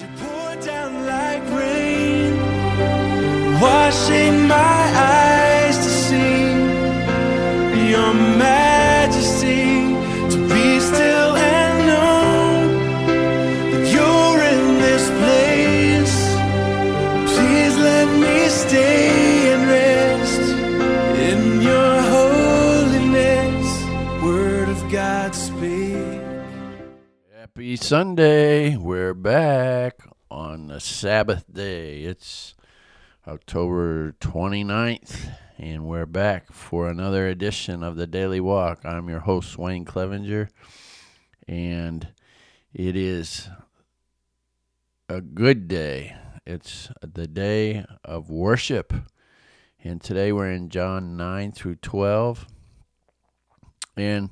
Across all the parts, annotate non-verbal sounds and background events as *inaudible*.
She Sunday. We're back on the Sabbath day. It's October 29th, and we're back for another edition of the Daily Walk. I'm your host, Wayne Clevenger, and it is a good day. It's the day of worship. And today we're in John 9 through 12. And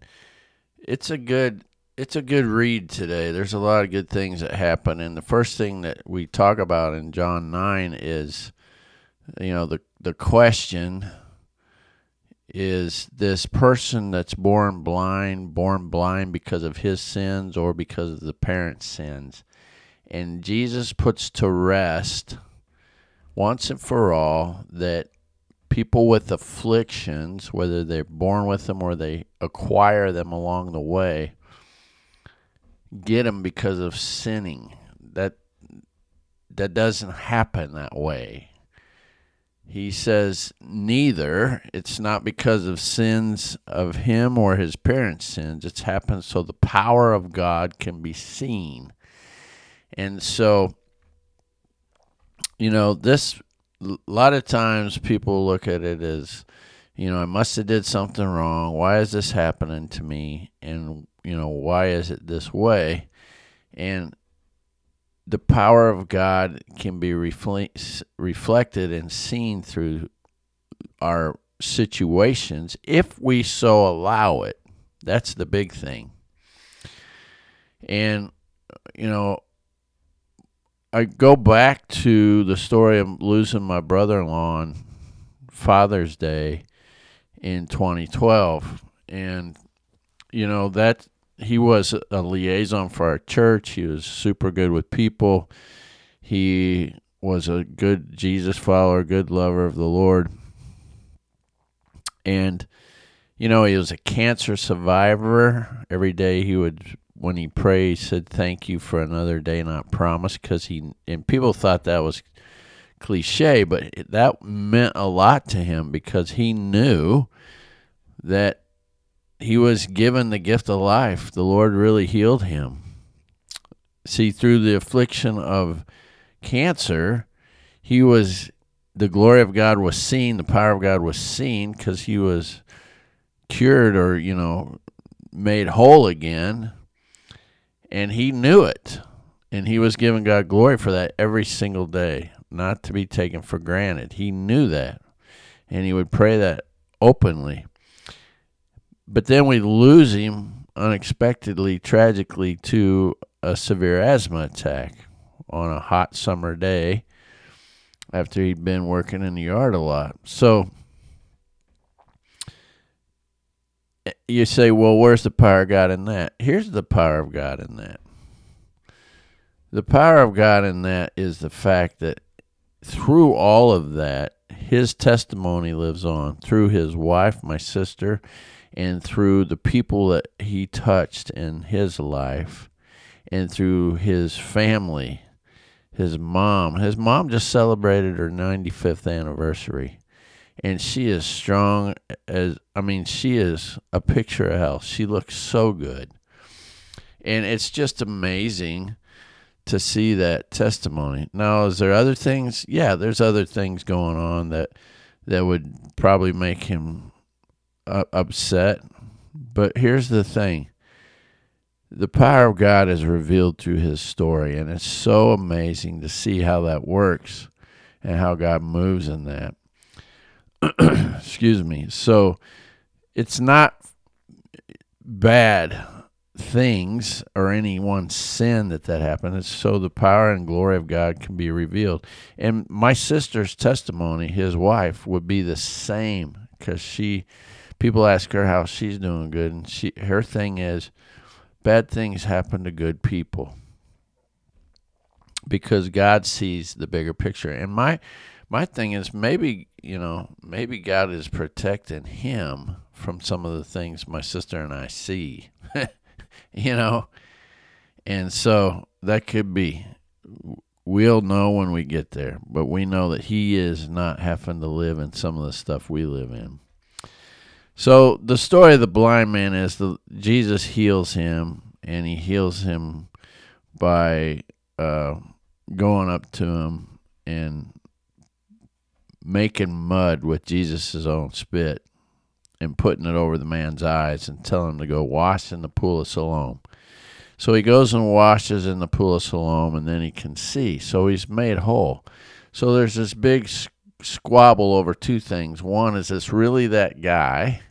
it's a good it's a good read today. There's a lot of good things that happen, and the first thing that we talk about in John nine is, you know, the the question is this person that's born blind, born blind because of his sins or because of the parents' sins, and Jesus puts to rest once and for all that people with afflictions, whether they're born with them or they acquire them along the way get them because of sinning. That that doesn't happen that way. He says neither. It's not because of sins of him or his parents' sins. It's happened so the power of God can be seen. And so you know, this a lot of times people look at it as you know, I must have did something wrong. Why is this happening to me? And you know, why is it this way? And the power of God can be refle- reflected and seen through our situations if we so allow it. That's the big thing. And, you know, I go back to the story of losing my brother in law on Father's Day in 2012. And, you know, that he was a liaison for our church. He was super good with people. He was a good Jesus follower, good lover of the Lord. And, you know, he was a cancer survivor. Every day he would, when he prayed, he said, Thank you for another day not promised. Because he, and people thought that was cliche, but that meant a lot to him because he knew that he was given the gift of life. The Lord really healed him. See, through the affliction of cancer, he was the glory of God was seen, the power of God was seen because he was cured or, you know, made whole again. And he knew it. And he was giving God glory for that every single day, not to be taken for granted. He knew that. And he would pray that openly. But then we lose him unexpectedly, tragically, to a severe asthma attack on a hot summer day after he'd been working in the yard a lot. So eh, you say, well, where's the power of God in that? Here's the power of God in that. The power of God in that is the fact that through all of that, his testimony lives on through his wife, my sister, and through the people that he touched in his life, and through his family, his mom. His mom just celebrated her 95th anniversary, and she is strong as I mean, she is a picture of health. She looks so good, and it's just amazing to see that testimony. Now, is there other things? Yeah, there's other things going on that that would probably make him uh, upset. But here's the thing. The power of God is revealed through his story and it's so amazing to see how that works and how God moves in that. *clears throat* Excuse me. So it's not bad things or any one sin that that happened. It's so the power and glory of God can be revealed. And my sister's testimony, his wife, would be the same because she, people ask her how she's doing good, and she her thing is, bad things happen to good people. because God sees the bigger picture. And my my thing is maybe, you know, maybe God is protecting him from some of the things my sister and I see. *laughs* *laughs* you know? And so that could be we'll know when we get there, but we know that he is not having to live in some of the stuff we live in. So the story of the blind man is that Jesus heals him, and he heals him by uh, going up to him and making mud with Jesus' own spit and putting it over the man's eyes and telling him to go wash in the pool of Siloam. So he goes and washes in the pool of Siloam and then he can see. So he's made whole. So there's this big squabble over two things. One is this really that guy?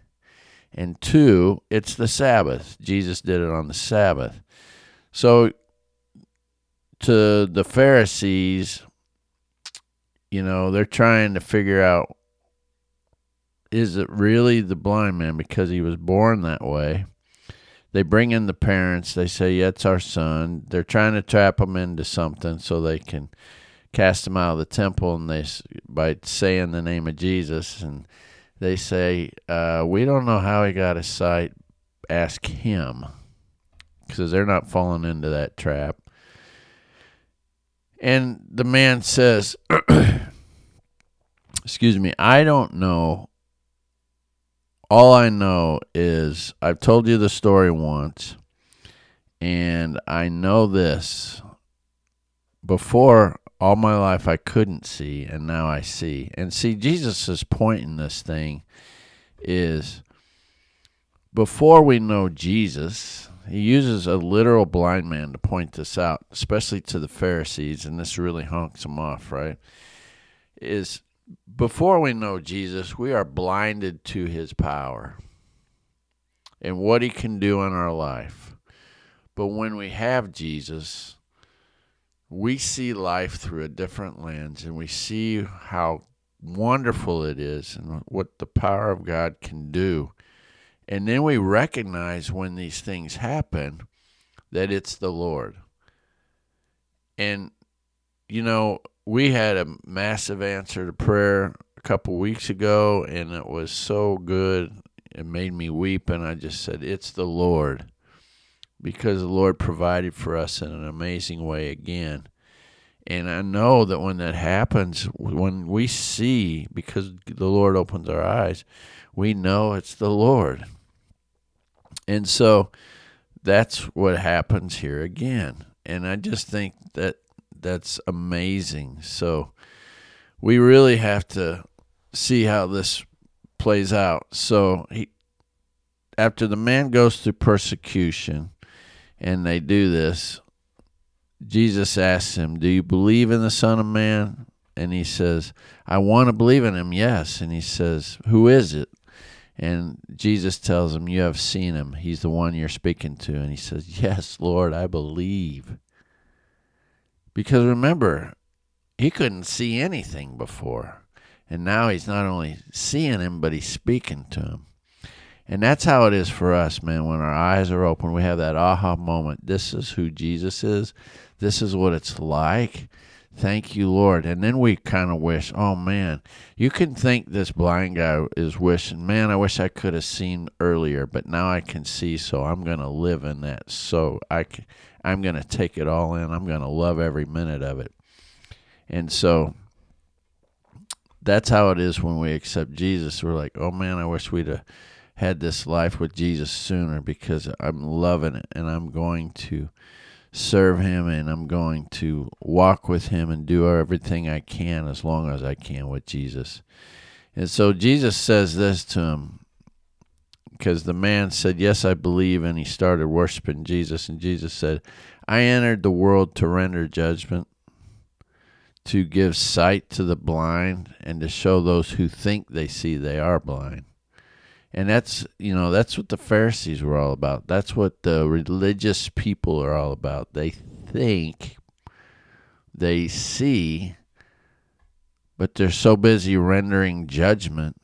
And two, it's the Sabbath. Jesus did it on the Sabbath. So to the Pharisees, you know, they're trying to figure out is it really the blind man because he was born that way? They bring in the parents. They say, yeah, it's our son. They're trying to trap him into something so they can cast him out of the temple and they by saying the name of Jesus and they say uh, we don't know how he got his sight ask him because they're not falling into that trap and the man says, *coughs* Excuse me, I don't know. All I know is I've told you the story once, and I know this. Before all my life, I couldn't see, and now I see. And see, Jesus' point in this thing is before we know Jesus, he uses a literal blind man to point this out, especially to the Pharisees, and this really honks them off, right? Is before we know Jesus, we are blinded to his power and what he can do in our life. But when we have Jesus, we see life through a different lens and we see how wonderful it is and what the power of God can do and then we recognize when these things happen that it's the Lord. And, you know, we had a massive answer to prayer a couple weeks ago, and it was so good. It made me weep, and I just said, It's the Lord. Because the Lord provided for us in an amazing way again. And I know that when that happens, when we see, because the Lord opens our eyes, we know it's the Lord. And so that's what happens here again. And I just think that that's amazing. So we really have to see how this plays out. So he after the man goes through persecution and they do this, Jesus asks him, Do you believe in the Son of Man? And he says, I want to believe in him, yes. And he says, Who is it? And Jesus tells him, You have seen him. He's the one you're speaking to. And he says, Yes, Lord, I believe. Because remember, he couldn't see anything before. And now he's not only seeing him, but he's speaking to him. And that's how it is for us, man. When our eyes are open, we have that aha moment. This is who Jesus is. This is what it's like. Thank you, Lord. And then we kind of wish, oh man, you can think this blind guy is wishing, man, I wish I could have seen earlier, but now I can see, so I'm going to live in that. So I, can, I'm going to take it all in. I'm going to love every minute of it. And so that's how it is when we accept Jesus. We're like, oh man, I wish we'd have had this life with Jesus sooner because I'm loving it and I'm going to serve him and I'm going to walk with him and do everything I can as long as I can with Jesus. And so Jesus says this to him because the man said, Yes, I believe. And he started worshiping Jesus. And Jesus said, I entered the world to render judgment, to give sight to the blind, and to show those who think they see they are blind. And that's, you know, that's what the Pharisees were all about. That's what the religious people are all about. They think they see, but they're so busy rendering judgment,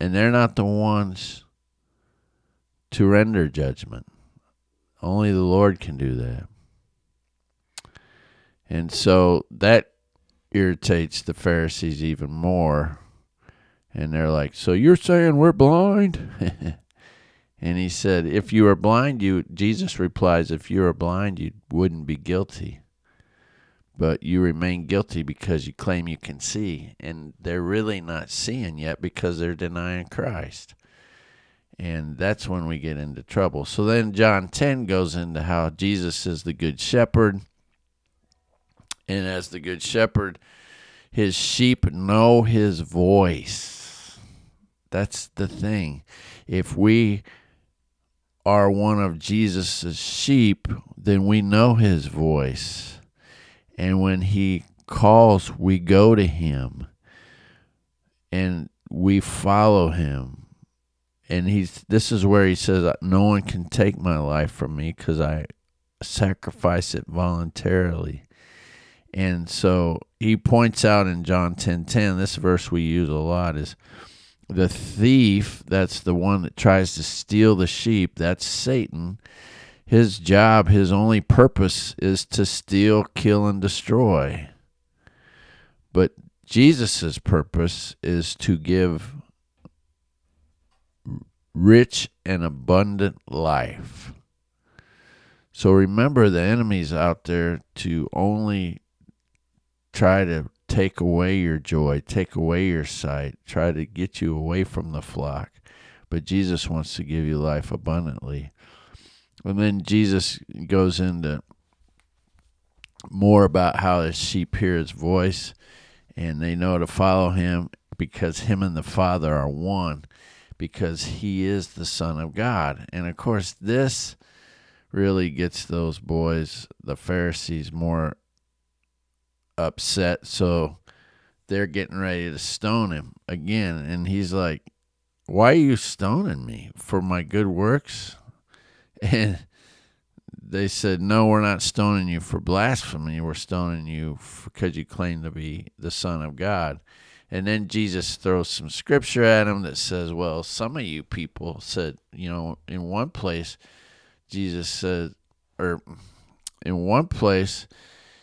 and they're not the ones to render judgment. Only the Lord can do that. And so that irritates the Pharisees even more. And they're like, So you're saying we're blind? *laughs* and he said, If you are blind, you Jesus replies, If you are blind, you wouldn't be guilty. But you remain guilty because you claim you can see. And they're really not seeing yet because they're denying Christ. And that's when we get into trouble. So then John 10 goes into how Jesus is the good shepherd. And as the good shepherd, his sheep know his voice. That's the thing. If we are one of Jesus' sheep, then we know his voice. And when he calls, we go to him and we follow him. And he's this is where he says no one can take my life from me cuz I sacrifice it voluntarily. And so he points out in John 10:10 10, 10, this verse we use a lot is the thief, that's the one that tries to steal the sheep, that's Satan. His job, his only purpose is to steal, kill, and destroy. But Jesus' purpose is to give rich and abundant life. So remember, the enemy's out there to only try to take away your joy, take away your sight, try to get you away from the flock. But Jesus wants to give you life abundantly. And then Jesus goes into more about how the sheep hear his voice and they know to follow him because him and the Father are one, because he is the Son of God. And of course, this really gets those boys, the Pharisees, more upset. So they're getting ready to stone him again. And he's like, Why are you stoning me? For my good works? *laughs* And they said, No, we're not stoning you for blasphemy. We're stoning you because you claim to be the Son of God. And then Jesus throws some scripture at him that says, Well, some of you people said, you know, in one place, Jesus said, or in one place,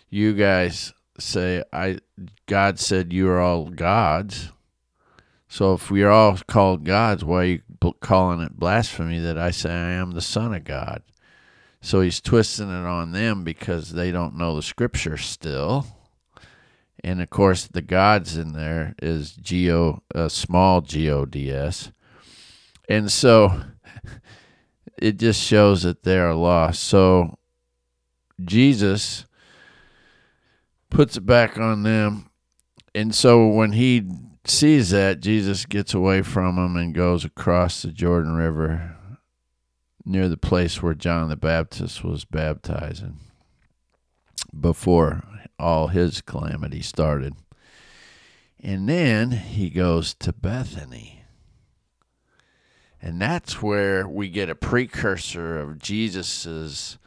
you guys say I God said you are all gods. So if we are all called gods, why are you calling it blasphemy that I say I am the son of God? So he's twisting it on them because they don't know the scripture still. And of course, the gods in there is geo, a uh, small G O D S, and so *laughs* it just shows that they are lost. So Jesus puts it back on them. And so when he sees that, Jesus gets away from him and goes across the Jordan River near the place where John the Baptist was baptizing before all his calamity started. And then he goes to Bethany. And that's where we get a precursor of Jesus's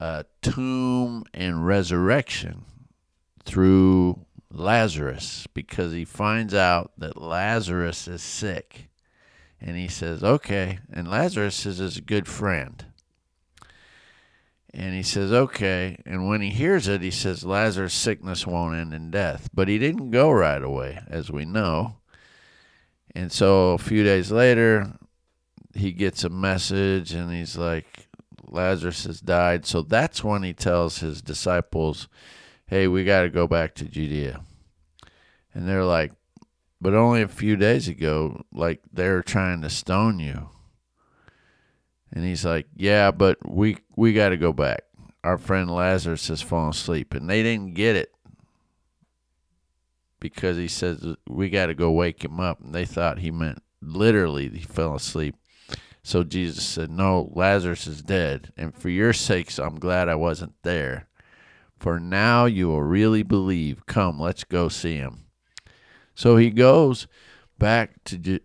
uh, tomb and resurrection through Lazarus because he finds out that Lazarus is sick. And he says, okay. And Lazarus is his good friend. And he says, okay. And when he hears it, he says, Lazarus' sickness won't end in death. But he didn't go right away, as we know. And so a few days later, he gets a message and he's like, Lazarus has died. So that's when he tells his disciples, hey, we got to go back to Judea. And they're like, but only a few days ago, like they're trying to stone you. And he's like, yeah, but we we got to go back. Our friend Lazarus has fallen asleep, and they didn't get it because he says we got to go wake him up, and they thought he meant literally he fell asleep. So Jesus said, "No, Lazarus is dead, and for your sakes, I'm glad I wasn't there." For now you will really believe. Come, let's go see him. So he goes back to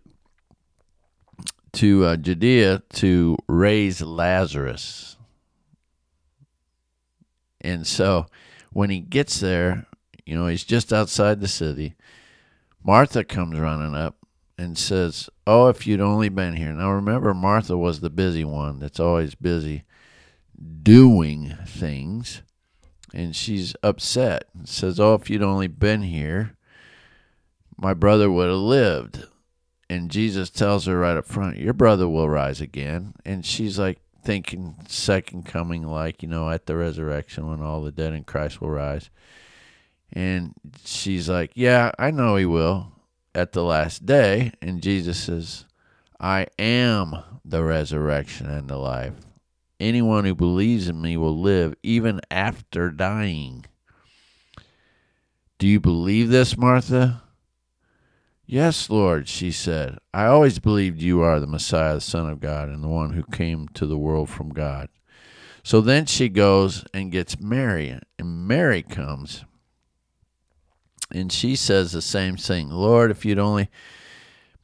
to uh, Judea to raise Lazarus. And so when he gets there, you know, he's just outside the city. Martha comes running up and says, Oh, if you'd only been here. Now remember, Martha was the busy one that's always busy doing things and she's upset. And says, "Oh, if you'd only been here, my brother would have lived." And Jesus tells her right up front, "Your brother will rise again." And she's like thinking second coming like, you know, at the resurrection when all the dead in Christ will rise. And she's like, "Yeah, I know he will at the last day." And Jesus says, "I am the resurrection and the life. Anyone who believes in me will live even after dying. Do you believe this, Martha? Yes, Lord, she said. I always believed you are the Messiah, the Son of God, and the one who came to the world from God. So then she goes and gets Mary, and Mary comes. And she says the same thing Lord, if you'd only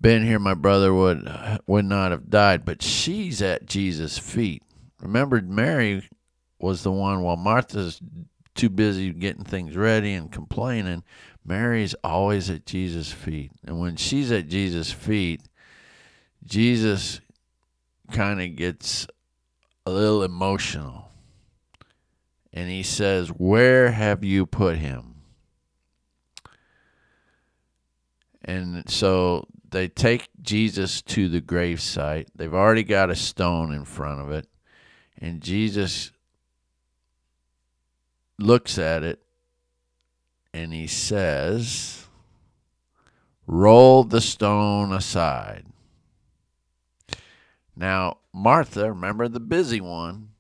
been here, my brother would would not have died. But she's at Jesus' feet. Remember, Mary was the one while Martha's too busy getting things ready and complaining. Mary's always at Jesus' feet. And when she's at Jesus' feet, Jesus kind of gets a little emotional. And he says, Where have you put him? And so they take Jesus to the gravesite. They've already got a stone in front of it. And Jesus looks at it and he says, Roll the stone aside. Now, Martha, remember the busy one,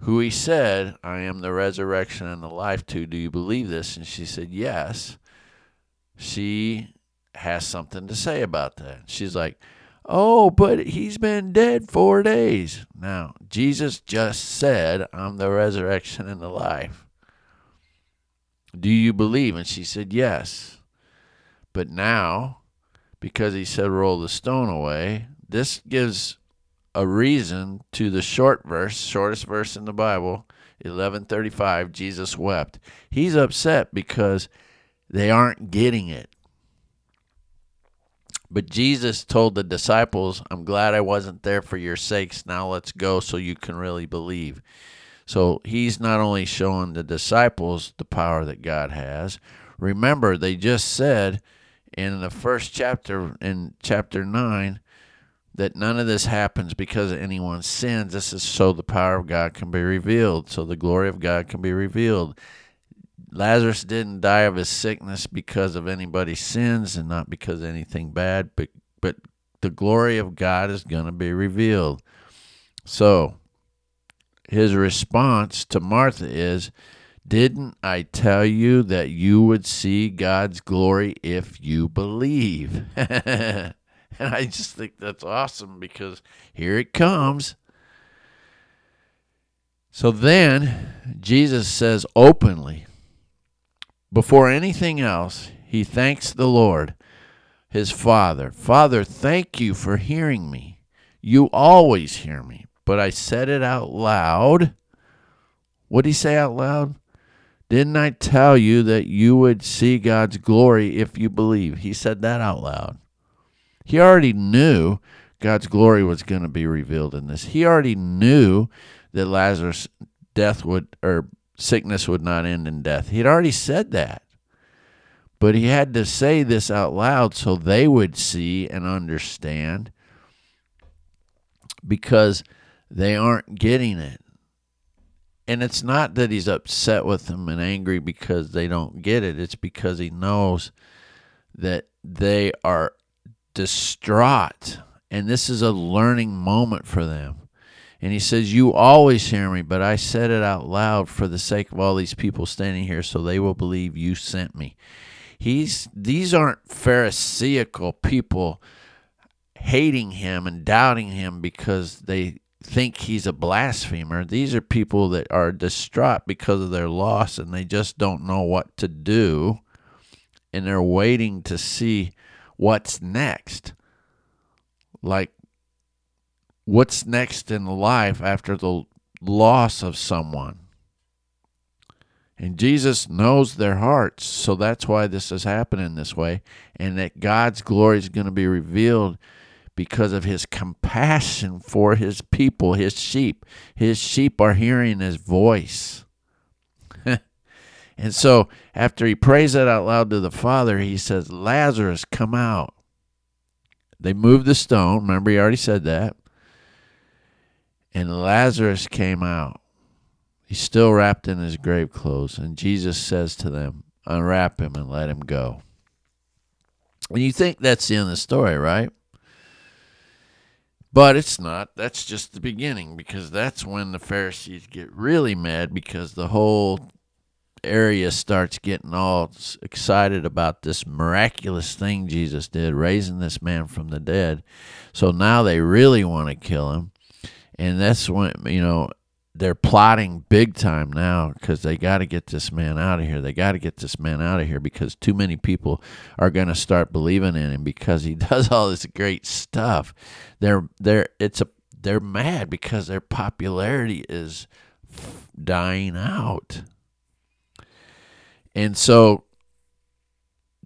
who he said, I am the resurrection and the life to. Do you believe this? And she said, Yes. She has something to say about that. She's like, Oh, but he's been dead four days. Now, Jesus just said, I'm the resurrection and the life. Do you believe? And she said, Yes. But now, because he said, Roll the stone away, this gives a reason to the short verse, shortest verse in the Bible, 1135, Jesus wept. He's upset because they aren't getting it. But Jesus told the disciples, I'm glad I wasn't there for your sakes. Now let's go so you can really believe. So he's not only showing the disciples the power that God has. Remember, they just said in the first chapter, in chapter 9, that none of this happens because of anyone's sins. This is so the power of God can be revealed, so the glory of God can be revealed. Lazarus didn't die of his sickness because of anybody's sins and not because of anything bad, but but the glory of God is going to be revealed. So, his response to Martha is, "Didn't I tell you that you would see God's glory if you believe?" *laughs* and I just think that's awesome because here it comes. So then Jesus says openly, before anything else, he thanks the Lord, his Father. Father, thank you for hearing me. You always hear me, but I said it out loud. What did he say out loud? Didn't I tell you that you would see God's glory if you believe? He said that out loud. He already knew God's glory was going to be revealed in this. He already knew that Lazarus' death would, or sickness would not end in death. He had already said that. But he had to say this out loud so they would see and understand because they aren't getting it. And it's not that he's upset with them and angry because they don't get it. It's because he knows that they are distraught. And this is a learning moment for them. And he says, You always hear me, but I said it out loud for the sake of all these people standing here so they will believe you sent me. He's these aren't pharisaical people hating him and doubting him because they think he's a blasphemer. These are people that are distraught because of their loss and they just don't know what to do and they're waiting to see what's next. Like what's next in life after the loss of someone. And Jesus knows their hearts, so that's why this is happening this way, and that God's glory is going to be revealed because of his compassion for his people, his sheep. His sheep are hearing his voice. *laughs* and so after he prays that out loud to the Father, he says, Lazarus, come out. They move the stone. Remember, he already said that. And Lazarus came out. He's still wrapped in his grave clothes. And Jesus says to them, Unwrap him and let him go. And you think that's the end of the story, right? But it's not. That's just the beginning because that's when the Pharisees get really mad because the whole area starts getting all excited about this miraculous thing Jesus did, raising this man from the dead. So now they really want to kill him. And that's when, you know, they're plotting big time now because they got to get this man out of here. They got to get this man out of here because too many people are going to start believing in him because he *laughs* does all this great stuff. They're they're it's a they're mad because their popularity is dying out. And so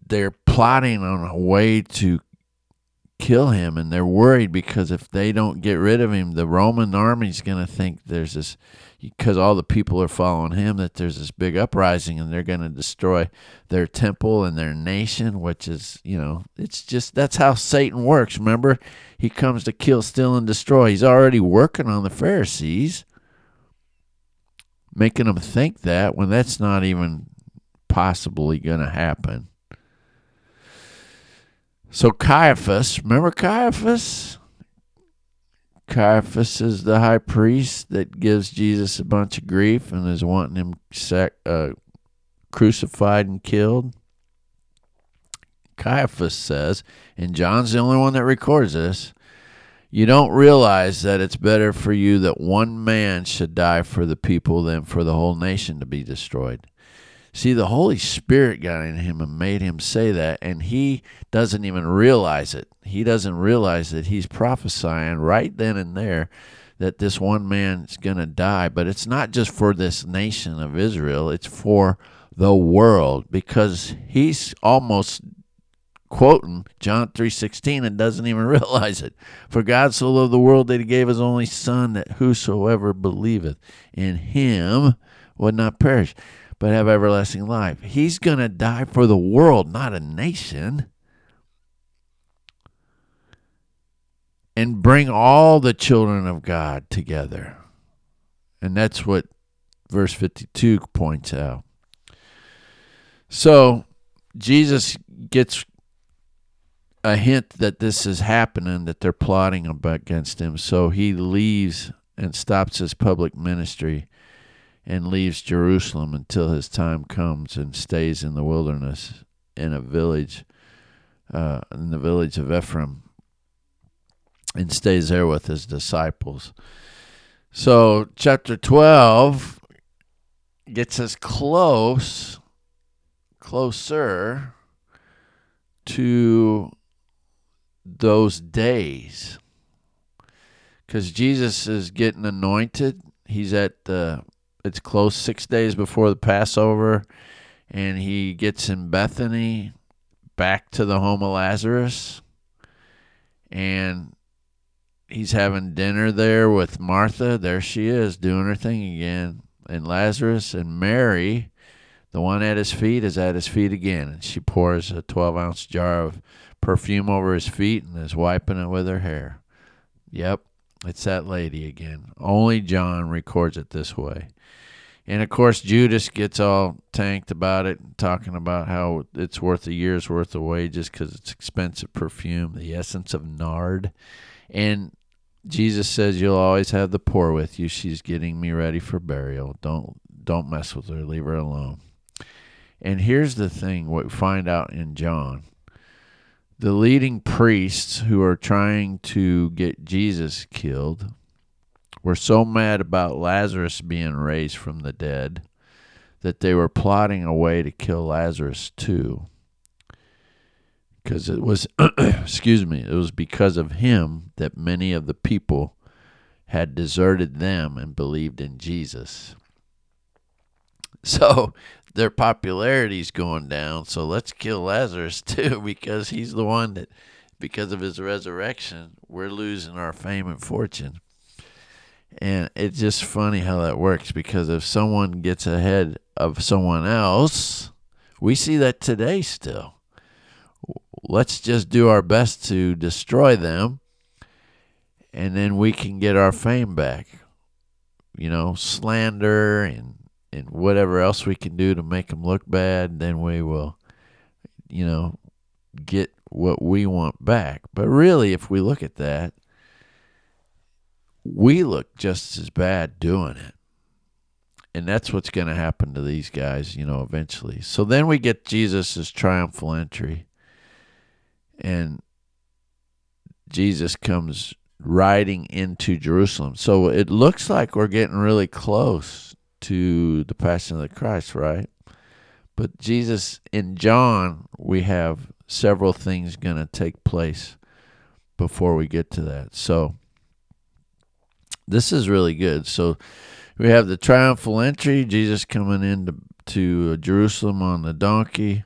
they're plotting on a way to kill him and they're worried because if they don't get rid of him the roman army's going to think there's this because all the people are following him that there's this big uprising and they're going to destroy their temple and their nation which is you know it's just that's how satan works. Remember he comes to kill steal and destroy. He's already working on the pharisees making them think that when that's not even possibly going to happen so Caiaphas, remember Caiaphas? Caiaphas is the high priest that gives Jesus a bunch of grief and is wanting him sac- uh, crucified and killed. Caiaphas says, and John's the only one that records this, you don't realize that it's better for you that one man should die for the people than for the whole nation to be destroyed. See, the Holy Spirit got in him and made him say that, and he doesn't even realize it. He doesn't realize that he's prophesying right then and there that this one man is going to die. But it's not just for this nation of Israel, it's for the world because he's almost quoting John 3:16 and doesn't even *laughs* realize it. For God so loved the world that he gave his only son that whosoever believeth in him would not perish but have everlasting life. He's going to die for the world, not a nation. And bring all the children of God together. And that's what verse 52 points out. So Jesus gets a hint that this is happening, that they're plotting against him. So he leaves and stops his public ministry and leaves Jerusalem until his time comes and stays in the wilderness in a village, uh, in the village of Ephraim, and stays there with his disciples. So, chapter 12 gets us close, closer to those days. Because Jesus is getting anointed. He's at the it's close six days before the Passover, and he gets in Bethany back to the home of Lazarus, and he's having dinner there with Martha. There she is doing her thing again, and Lazarus and Mary, the one at his feet, is at his feet again, and she pours a twelve ounce jar of perfume over his feet and is wiping it with her hair. Yep, it's that lady again. Only John records it this way. And of course, Judas gets all tanked about it, talking about how it's worth a year's worth of wages because it's expensive perfume, the essence of nard. And Jesus says, "You'll always have the poor with you. She's getting me ready for burial. Don't don't mess with her. Leave her alone." And here's the thing: what we find out in John, the leading priests who are trying to get Jesus killed were so mad about Lazarus being raised from the dead that they were plotting a way to kill Lazarus too. Because it was, *clears throat* excuse me, it was because of him that many of the people had deserted them and believed in Jesus. *laughs* So their popularity's going down. So let's kill Lazarus *laughs* too because he's the one that because of his resurrection, we're losing our fame and fortune. And it's just funny how that works because if someone gets ahead of someone else, we see that today still. Let's just do our best to destroy them, and then we can get our fame back. You know, slander and and whatever else we can do to make them look bad, then we will, you know, get what we want back. But really, if we look at that, we look just as bad doing it. And that's what's going to happen to these guys, you know, eventually. So then we get Jesus' triumphal entry. And Jesus comes riding into Jerusalem. So it looks like we're getting really close to the Passion of the Christ, right? But Jesus, in John, we have several things going to take place before we get to that. So this is really good. So we have the triumphal entry, Jesus coming into to Jerusalem on the donkey.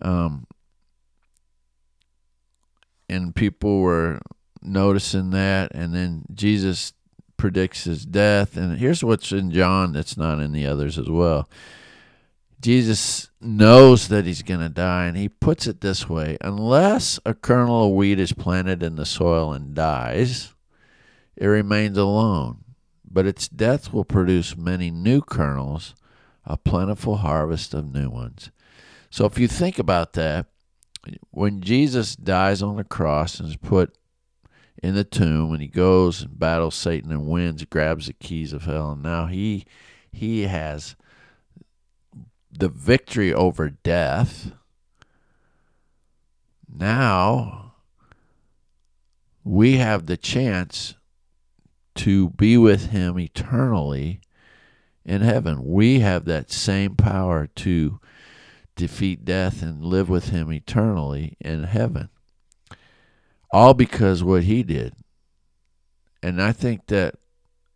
Um, and people were noticing that and then Jesus predicts his death and here's what's in John that's not in the others as well. Jesus knows that he's going to die, and he puts it this way unless a kernel of wheat is planted in the soil and dies, it remains alone. But its death will produce many new kernels, a plentiful harvest of new ones. So if you think about that, when Jesus dies on the cross and is put in the tomb and he goes and battles Satan and wins, grabs the keys of hell, and now he he has the victory over death. Now we have the chance to be with him eternally in heaven. We have that same power to defeat death and live with him eternally in heaven. All because what he did. And I think that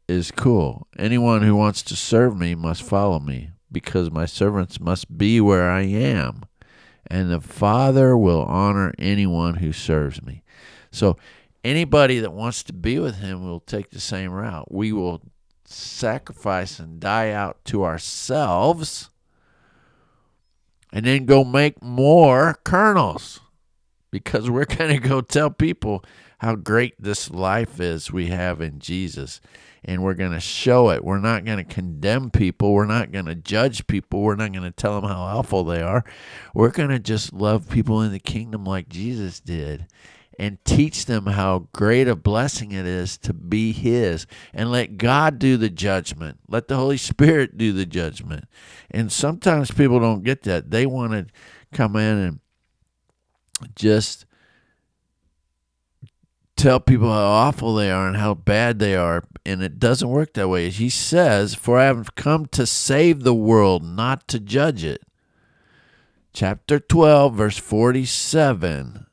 is cool. Anyone who wants to serve me must follow me because my servants must be where I am, and the Father will honor anyone who serves me. So, anybody that wants to be with Him will take the same route. We will sacrifice and die out to ourselves and then go make more kernels because we're *laughs* going to go tell people how great this life is we have in Jesus and we're going to show it. We're not going to condemn people. We're not going to judge people. We're not going to tell them how awful they are. We're going to just love people in the kingdom like Jesus did and teach them how great a blessing it is to be His and let God do the judgment. Let the Holy Spirit do the judgment. And sometimes people don't get that. They want to come in and just tell people how awful they are and how bad they are. And it doesn't work that way. He says, For I have come to save the world, not to judge it. Chapter 12, verse 47.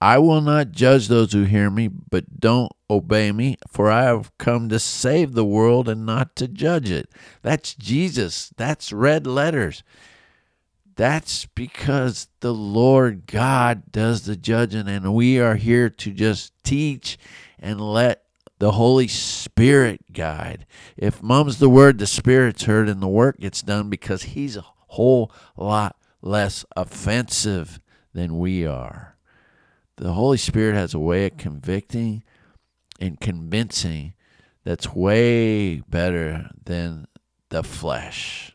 I will not judge those who hear me, but don't obey me, for I have come to save the world and not to judge it. That's Jesus. That's red letters. That's because the Lord God does the judging, and we are here to just teach and let the Holy Spirit guide. If mum's the word, the Spirit's heard, and the work gets done because He's a whole lot less offensive than we are. The Holy Spirit has a way of convicting and convincing that's way better than the flesh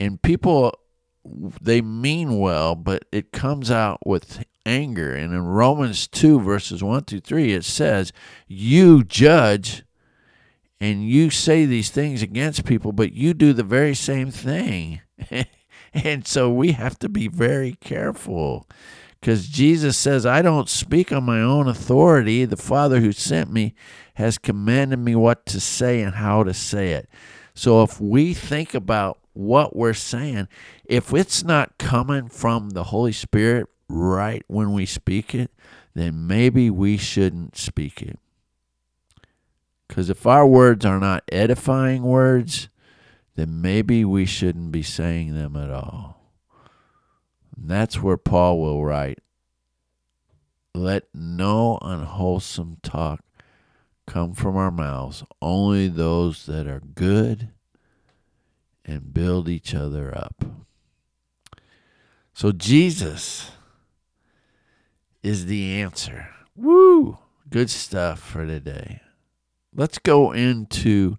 and people they mean well, but it comes out with anger. And in Romans 2, verses 1 through 3, it says, You judge and you say these things against people, but you do the very same thing. *laughs* and so we have to be very careful because Jesus says, I don't speak on my own authority. The Father who sent me has commanded me what to say and how to say it. So if we think about what we're saying, if it's not coming from the Holy Spirit right when we speak it, then maybe we shouldn't speak it. Because if our words are not edifying words, then maybe we shouldn't be saying them at all. That's where Paul will write let no unwholesome talk come from our mouths, only those that are good and build each other up. So Jesus is the answer. Woo! Good stuff for today. Let's go into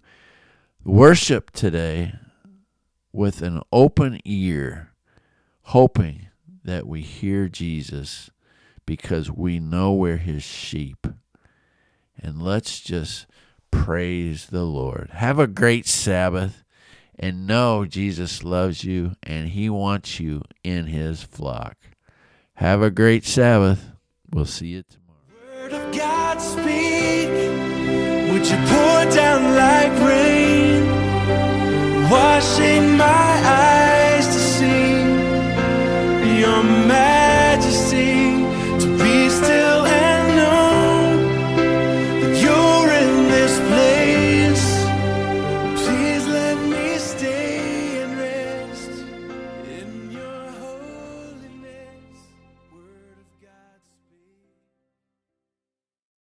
worship today with an open ear, hoping that we hear Jesus because we know we're his sheep. And let's just praise the Lord. Have a great Sabbath and know Jesus loves you and he wants you in his flock. Have a great Sabbath. We'll see you tomorrow.